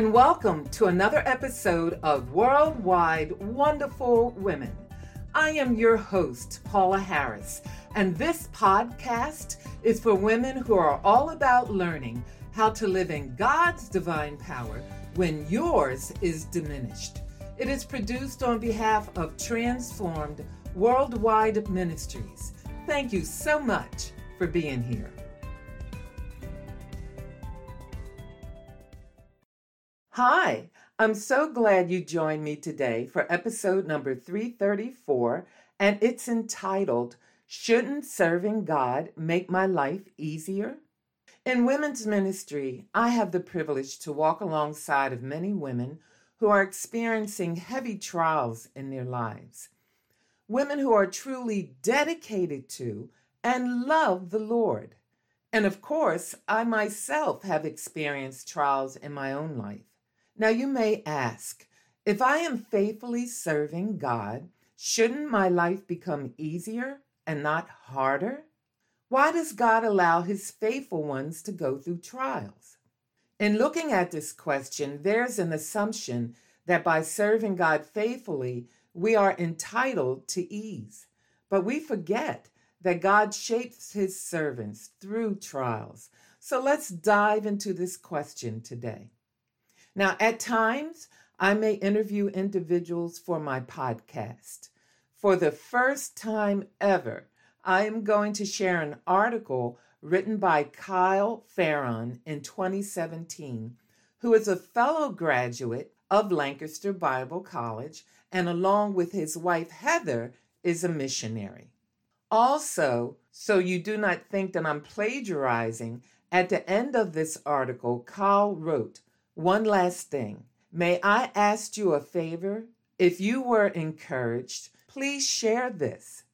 and welcome to another episode of Worldwide Wonderful Women. I am your host, Paula Harris, and this podcast is for women who are all about learning how to live in God's divine power when yours is diminished. It is produced on behalf of Transformed Worldwide Ministries. Thank you so much for being here. Hi, I'm so glad you joined me today for episode number 334, and it's entitled Shouldn't Serving God Make My Life Easier? In women's ministry, I have the privilege to walk alongside of many women who are experiencing heavy trials in their lives. Women who are truly dedicated to and love the Lord. And of course, I myself have experienced trials in my own life. Now, you may ask, if I am faithfully serving God, shouldn't my life become easier and not harder? Why does God allow his faithful ones to go through trials? In looking at this question, there's an assumption that by serving God faithfully, we are entitled to ease. But we forget that God shapes his servants through trials. So let's dive into this question today. Now, at times, I may interview individuals for my podcast. For the first time ever, I am going to share an article written by Kyle Farron in 2017, who is a fellow graduate of Lancaster Bible College and, along with his wife Heather, is a missionary. Also, so you do not think that I'm plagiarizing, at the end of this article, Kyle wrote, One last thing. May I ask you a favor? If you were encouraged, please share this.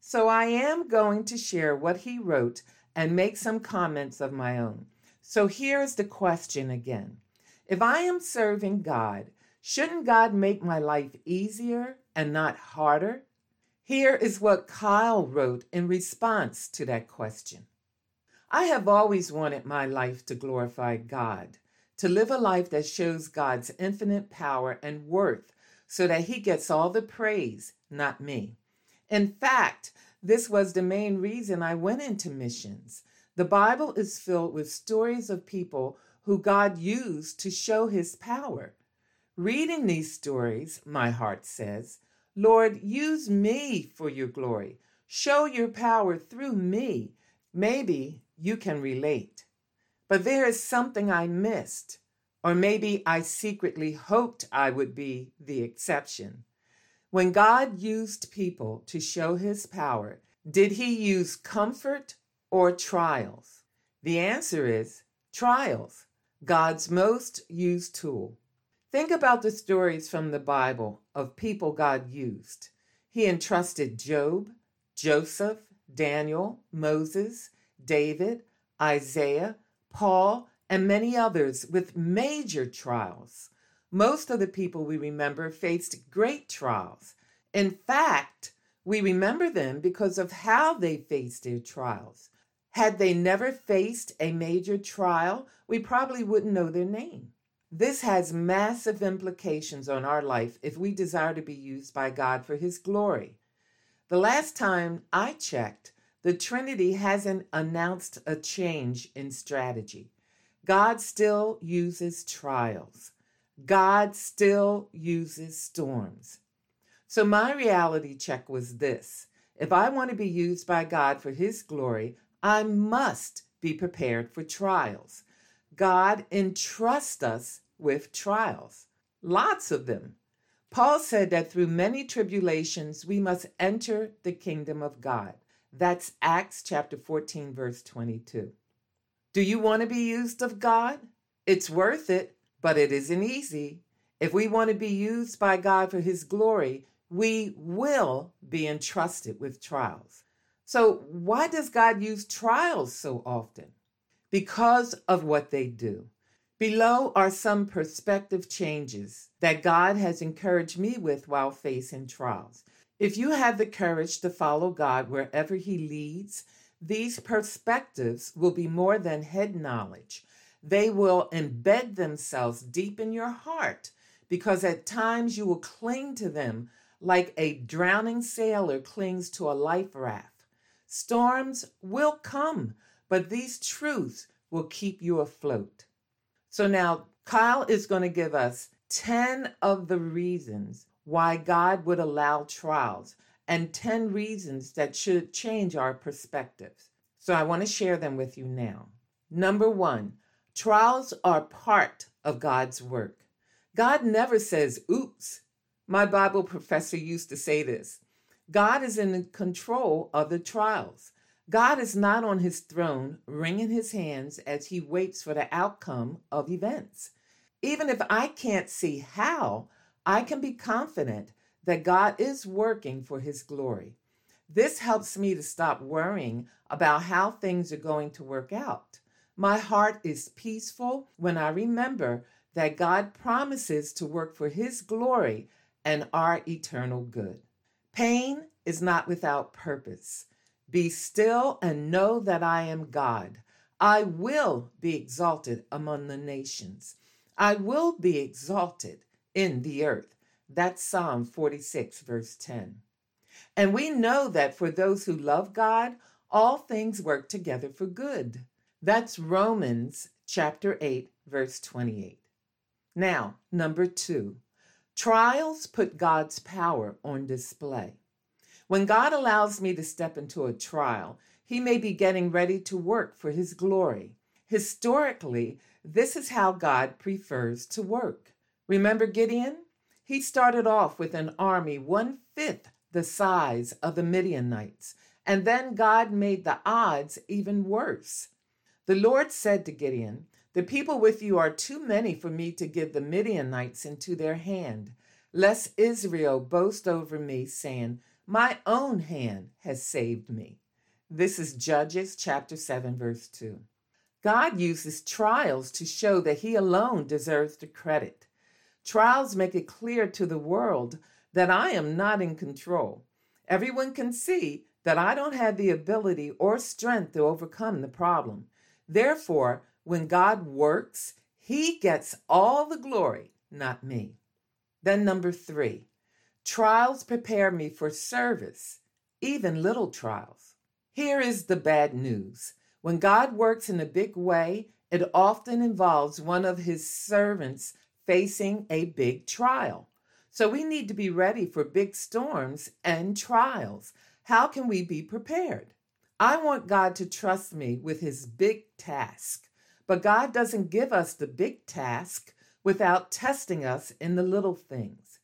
So I am going to share what he wrote and make some comments of my own. So here's the question again If I am serving God, shouldn't God make my life easier and not harder? Here is what Kyle wrote in response to that question. I have always wanted my life to glorify God, to live a life that shows God's infinite power and worth so that He gets all the praise, not me. In fact, this was the main reason I went into missions. The Bible is filled with stories of people who God used to show his power. Reading these stories, my heart says, Lord, use me for your glory. Show your power through me. Maybe you can relate. But there is something I missed, or maybe I secretly hoped I would be the exception. When God used people to show his power, did he use comfort or trials? The answer is trials, God's most used tool. Think about the stories from the Bible of people God used. He entrusted Job, Joseph, Daniel, Moses, David, Isaiah, Paul, and many others with major trials. Most of the people we remember faced great trials. In fact, we remember them because of how they faced their trials. Had they never faced a major trial, we probably wouldn't know their name. This has massive implications on our life if we desire to be used by God for His glory. The last time I checked, the Trinity hasn't announced a change in strategy. God still uses trials. God still uses storms. So, my reality check was this if I want to be used by God for His glory, I must be prepared for trials. God entrusts us with trials, lots of them. Paul said that through many tribulations we must enter the kingdom of God. That's Acts chapter 14, verse 22. Do you want to be used of God? It's worth it, but it isn't easy. If we want to be used by God for His glory, we will be entrusted with trials. So, why does God use trials so often? Because of what they do. Below are some perspective changes that God has encouraged me with while facing trials. If you have the courage to follow God wherever He leads, these perspectives will be more than head knowledge. They will embed themselves deep in your heart because at times you will cling to them like a drowning sailor clings to a life raft. Storms will come, but these truths will keep you afloat. So now Kyle is going to give us 10 of the reasons why God would allow trials and 10 reasons that should change our perspectives. So I want to share them with you now. Number one, trials are part of God's work. God never says, oops. My Bible professor used to say this God is in control of the trials. God is not on his throne wringing his hands as he waits for the outcome of events. Even if I can't see how, I can be confident that God is working for his glory. This helps me to stop worrying about how things are going to work out. My heart is peaceful when I remember that God promises to work for His glory and our eternal good. Pain is not without purpose. Be still and know that I am God. I will be exalted among the nations. I will be exalted in the earth. That's Psalm 46, verse 10. And we know that for those who love God, all things work together for good. That's Romans chapter 8, verse 28. Now, number two, trials put God's power on display. When God allows me to step into a trial, He may be getting ready to work for His glory. Historically, this is how God prefers to work. Remember Gideon? He started off with an army one fifth the size of the Midianites. And then God made the odds even worse. The Lord said to Gideon, The people with you are too many for me to give the Midianites into their hand, lest Israel boast over me, saying, My own hand has saved me. This is Judges chapter 7, verse 2. God uses trials to show that He alone deserves the credit. Trials make it clear to the world that I am not in control. Everyone can see that I don't have the ability or strength to overcome the problem. Therefore, when God works, He gets all the glory, not me. Then, number three, trials prepare me for service, even little trials. Here is the bad news when God works in a big way, it often involves one of His servants facing a big trial. So we need to be ready for big storms and trials. How can we be prepared? I want God to trust me with his big task, but God doesn't give us the big task without testing us in the little things.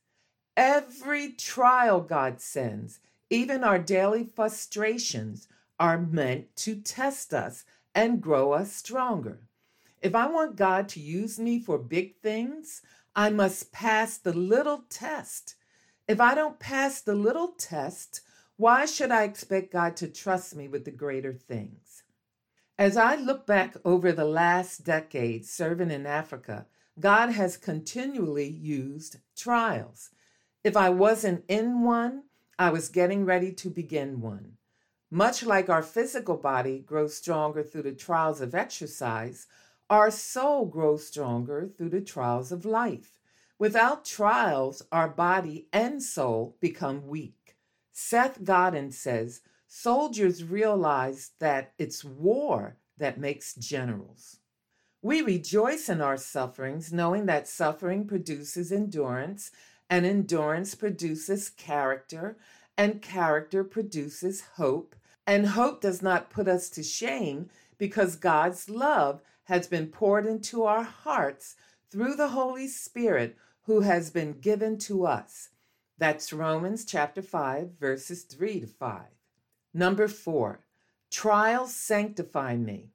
Every trial God sends, even our daily frustrations, are meant to test us and grow us stronger. If I want God to use me for big things, I must pass the little test. If I don't pass the little test, why should I expect God to trust me with the greater things? As I look back over the last decade serving in Africa, God has continually used trials. If I wasn't in one, I was getting ready to begin one. Much like our physical body grows stronger through the trials of exercise, our soul grows stronger through the trials of life. Without trials, our body and soul become weak. Seth Godin says soldiers realize that it's war that makes generals. We rejoice in our sufferings, knowing that suffering produces endurance, and endurance produces character, and character produces hope, and hope does not put us to shame because God's love has been poured into our hearts through the Holy Spirit who has been given to us. That's Romans chapter 5, verses 3 to 5. Number four, trials sanctify me.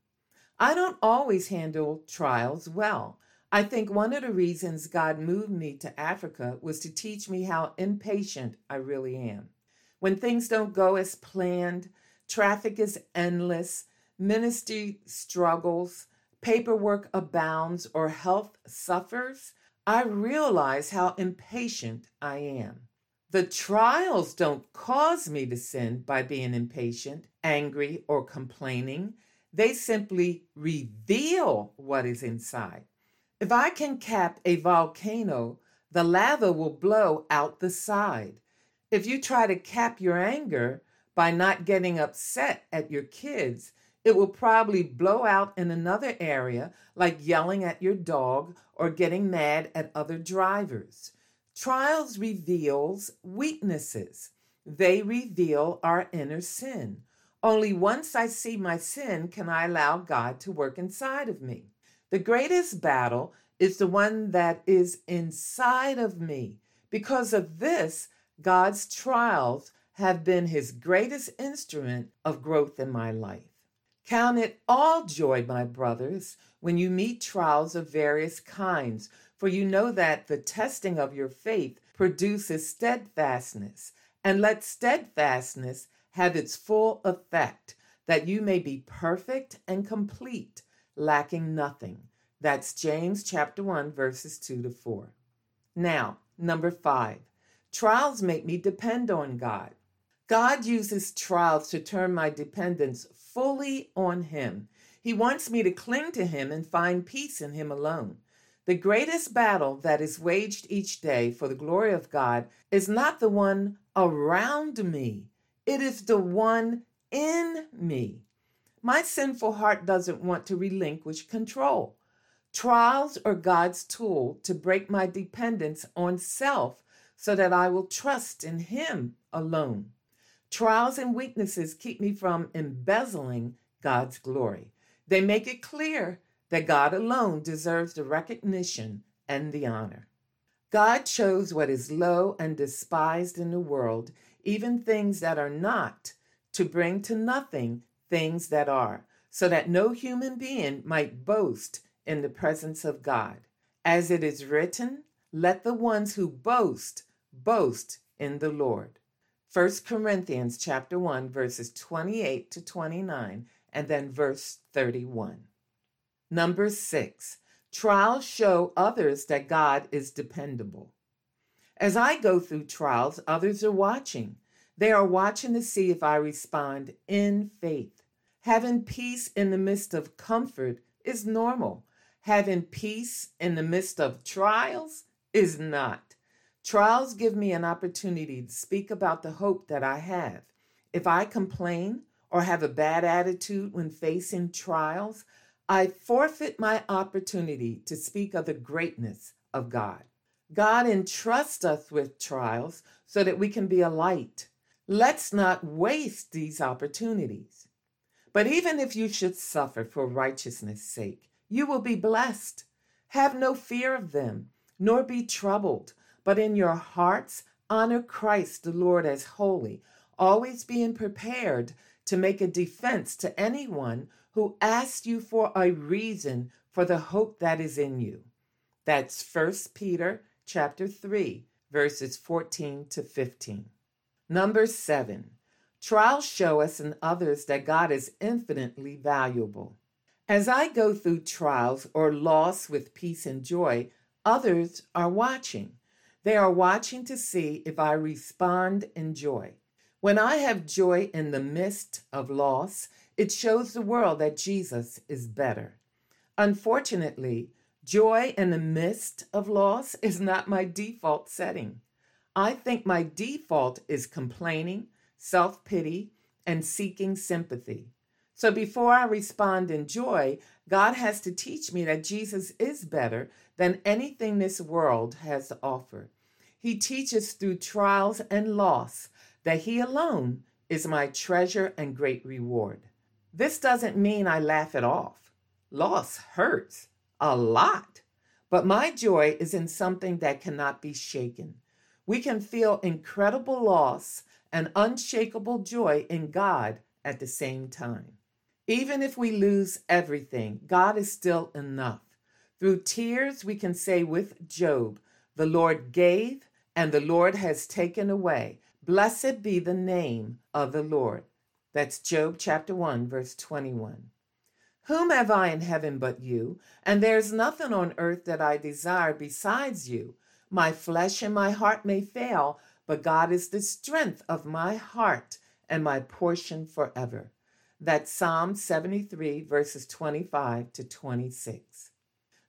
I don't always handle trials well. I think one of the reasons God moved me to Africa was to teach me how impatient I really am. When things don't go as planned, traffic is endless, ministry struggles, paperwork abounds, or health suffers, I realize how impatient I am. The trials don't cause me to sin by being impatient, angry, or complaining. they simply reveal what is inside. If I can cap a volcano, the lava will blow out the side. If you try to cap your anger by not getting upset at your kids, it will probably blow out in another area, like yelling at your dog or getting mad at other drivers. Trials reveals weaknesses. They reveal our inner sin. Only once I see my sin can I allow God to work inside of me. The greatest battle is the one that is inside of me. Because of this, God's trials have been his greatest instrument of growth in my life. Count it all joy, my brothers, when you meet trials of various kinds, for you know that the testing of your faith produces steadfastness, and let steadfastness have its full effect, that you may be perfect and complete, lacking nothing. That's James chapter 1, verses 2 to 4. Now, number five, trials make me depend on God. God uses trials to turn my dependence fully on Him. He wants me to cling to Him and find peace in Him alone. The greatest battle that is waged each day for the glory of God is not the one around me, it is the one in me. My sinful heart doesn't want to relinquish control. Trials are God's tool to break my dependence on self so that I will trust in Him alone. Trials and weaknesses keep me from embezzling God's glory. They make it clear that God alone deserves the recognition and the honor. God chose what is low and despised in the world, even things that are not, to bring to nothing things that are, so that no human being might boast in the presence of God. As it is written, let the ones who boast boast in the Lord. 1 Corinthians chapter 1 verses 28 to 29 and then verse 31. Number 6. Trials show others that God is dependable. As I go through trials, others are watching. They are watching to see if I respond in faith. Having peace in the midst of comfort is normal having peace in the midst of trials is not. Trials give me an opportunity to speak about the hope that I have. If I complain or have a bad attitude when facing trials, I forfeit my opportunity to speak of the greatness of God. God entrusts us with trials so that we can be a light. Let's not waste these opportunities. But even if you should suffer for righteousness' sake, you will be blessed. Have no fear of them, nor be troubled, but in your hearts honor Christ the Lord as holy, always being prepared to make a defense to anyone who asks you for a reason for the hope that is in you. That's 1 Peter chapter 3 verses 14 to 15. Number 7. Trials show us and others that God is infinitely valuable. As I go through trials or loss with peace and joy, others are watching. They are watching to see if I respond in joy. When I have joy in the midst of loss, it shows the world that Jesus is better. Unfortunately, joy in the midst of loss is not my default setting. I think my default is complaining, self pity, and seeking sympathy. So before I respond in joy, God has to teach me that Jesus is better than anything this world has to offer. He teaches through trials and loss that He alone is my treasure and great reward. This doesn't mean I laugh it off. Loss hurts a lot, but my joy is in something that cannot be shaken. We can feel incredible loss and unshakable joy in God at the same time. Even if we lose everything, God is still enough. Through tears, we can say with Job, The Lord gave, and the Lord has taken away. Blessed be the name of the Lord. That's Job chapter 1, verse 21. Whom have I in heaven but you? And there is nothing on earth that I desire besides you. My flesh and my heart may fail, but God is the strength of my heart and my portion forever. That's Psalm 73, verses 25 to 26.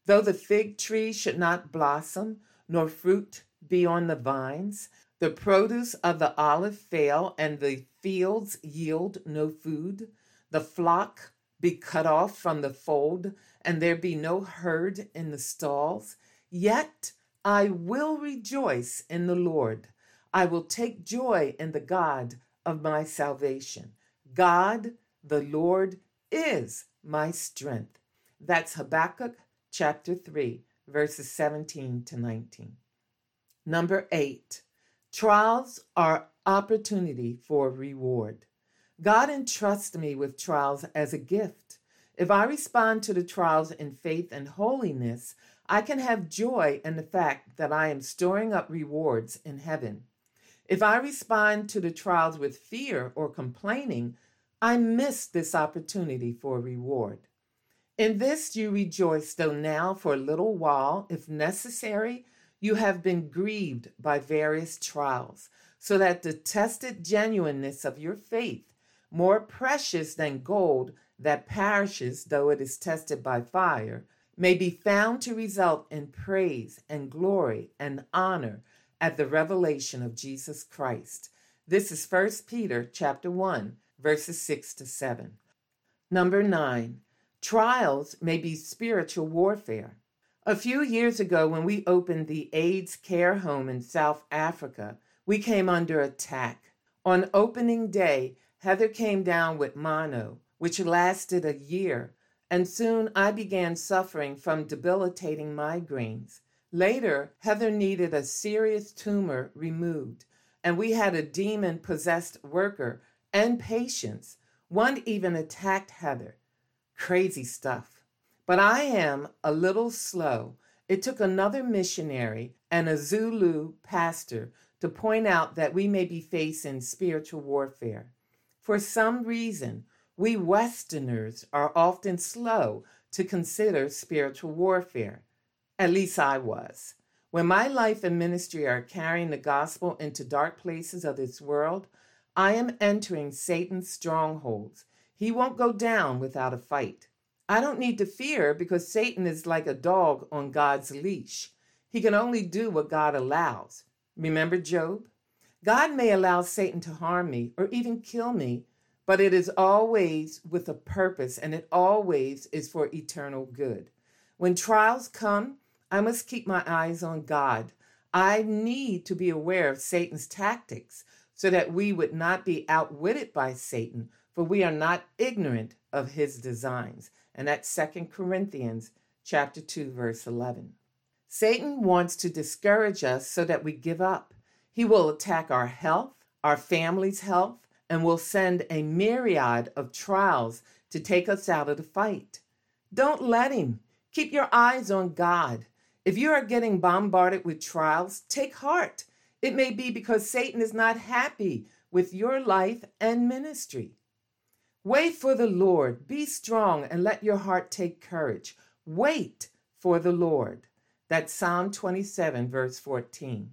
Though the fig tree should not blossom, nor fruit be on the vines, the produce of the olive fail, and the fields yield no food, the flock be cut off from the fold, and there be no herd in the stalls, yet I will rejoice in the Lord. I will take joy in the God of my salvation. God, the Lord, is my strength. That's Habakkuk chapter 3, verses 17 to 19. Number eight, trials are opportunity for reward. God entrusts me with trials as a gift. If I respond to the trials in faith and holiness, I can have joy in the fact that I am storing up rewards in heaven. If I respond to the trials with fear or complaining, I miss this opportunity for reward. In this you rejoice, though now for a little while, if necessary, you have been grieved by various trials, so that the tested genuineness of your faith, more precious than gold that perishes though it is tested by fire, may be found to result in praise and glory and honor at the revelation of Jesus Christ. This is 1 Peter chapter 1 verses 6 to 7. Number 9. Trials may be spiritual warfare. A few years ago, when we opened the AIDS care home in South Africa, we came under attack. On opening day, Heather came down with mono, which lasted a year, and soon I began suffering from debilitating migraines. Later, Heather needed a serious tumor removed, and we had a demon possessed worker and patients. One even attacked Heather. Crazy stuff. But I am a little slow. It took another missionary and a Zulu pastor to point out that we may be facing spiritual warfare. For some reason, we Westerners are often slow to consider spiritual warfare. At least I was. When my life and ministry are carrying the gospel into dark places of this world, I am entering Satan's strongholds he won't go down without a fight. I don't need to fear because Satan is like a dog on God's leash. He can only do what God allows. Remember Job? God may allow Satan to harm me or even kill me, but it is always with a purpose and it always is for eternal good. When trials come, I must keep my eyes on God. I need to be aware of Satan's tactics so that we would not be outwitted by Satan for we are not ignorant of his designs. And that's Second Corinthians chapter 2 verse 11. Satan wants to discourage us so that we give up. He will attack our health, our family's health, and will send a myriad of trials to take us out of the fight. Don't let him. Keep your eyes on God. If you are getting bombarded with trials, take heart. It may be because Satan is not happy with your life and ministry. Wait for the Lord. Be strong and let your heart take courage. Wait for the Lord. That's Psalm 27, verse 14.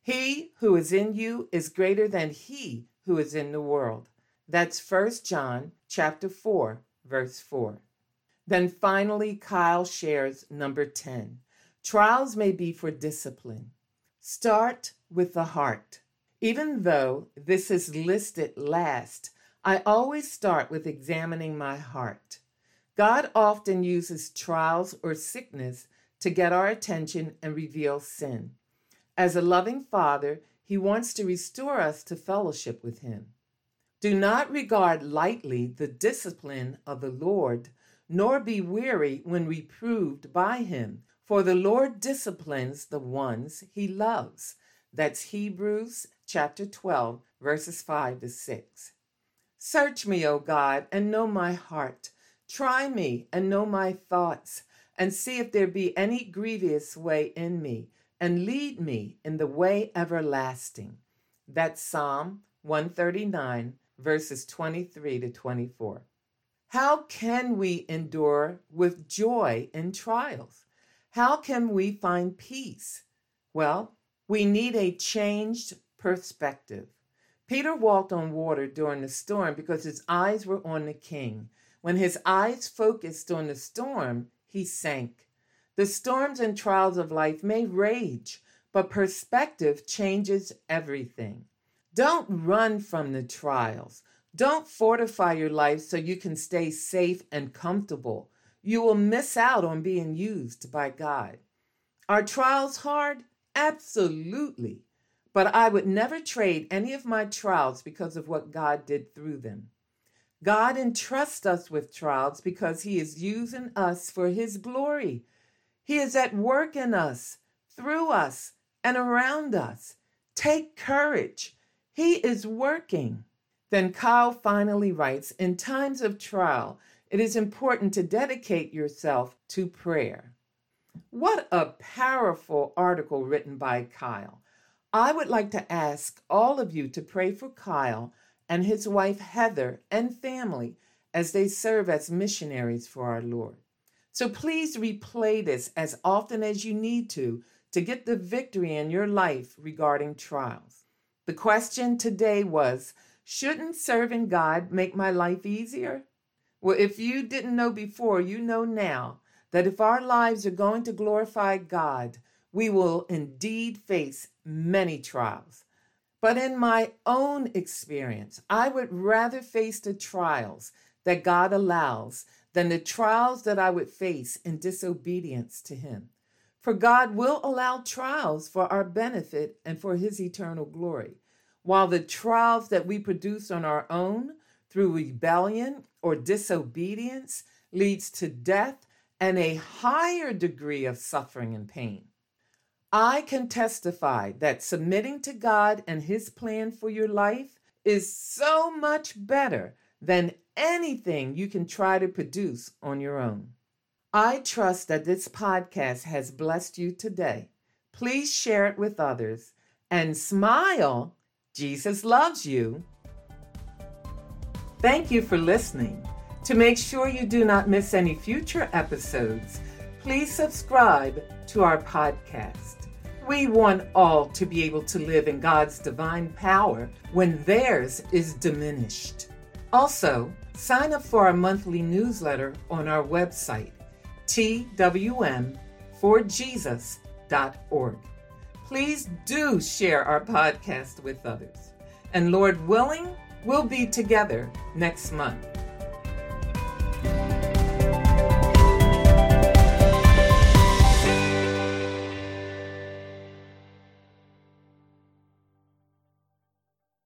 He who is in you is greater than he who is in the world. That's 1 John chapter 4, verse 4. Then finally, Kyle shares number 10. Trials may be for discipline. Start with the heart. Even though this is listed last, I always start with examining my heart. God often uses trials or sickness to get our attention and reveal sin. As a loving Father, He wants to restore us to fellowship with Him. Do not regard lightly the discipline of the Lord, nor be weary when reproved by Him, for the Lord disciplines the ones He loves. That's Hebrews chapter 12, verses 5 to 6. Search me, O God, and know my heart. Try me and know my thoughts, and see if there be any grievous way in me, and lead me in the way everlasting. That's Psalm 139, verses 23 to 24. How can we endure with joy in trials? How can we find peace? Well, we need a changed perspective. Peter walked on water during the storm because his eyes were on the king. When his eyes focused on the storm, he sank. The storms and trials of life may rage, but perspective changes everything. Don't run from the trials. Don't fortify your life so you can stay safe and comfortable. You will miss out on being used by God. Are trials hard? Absolutely. But I would never trade any of my trials because of what God did through them. God entrusts us with trials because He is using us for His glory. He is at work in us, through us, and around us. Take courage. He is working. Then Kyle finally writes In times of trial, it is important to dedicate yourself to prayer. What a powerful article written by Kyle. I would like to ask all of you to pray for Kyle and his wife Heather and family as they serve as missionaries for our Lord. So please replay this as often as you need to to get the victory in your life regarding trials. The question today was Shouldn't serving God make my life easier? Well, if you didn't know before, you know now that if our lives are going to glorify God, we will indeed face many trials. But in my own experience, I would rather face the trials that God allows than the trials that I would face in disobedience to Him. For God will allow trials for our benefit and for His eternal glory, while the trials that we produce on our own through rebellion or disobedience leads to death and a higher degree of suffering and pain. I can testify that submitting to God and His plan for your life is so much better than anything you can try to produce on your own. I trust that this podcast has blessed you today. Please share it with others and smile. Jesus loves you. Thank you for listening. To make sure you do not miss any future episodes, please subscribe to our podcast. We want all to be able to live in God's divine power when theirs is diminished. Also, sign up for our monthly newsletter on our website, twm4jesus.org. Please do share our podcast with others. And Lord willing, we'll be together next month.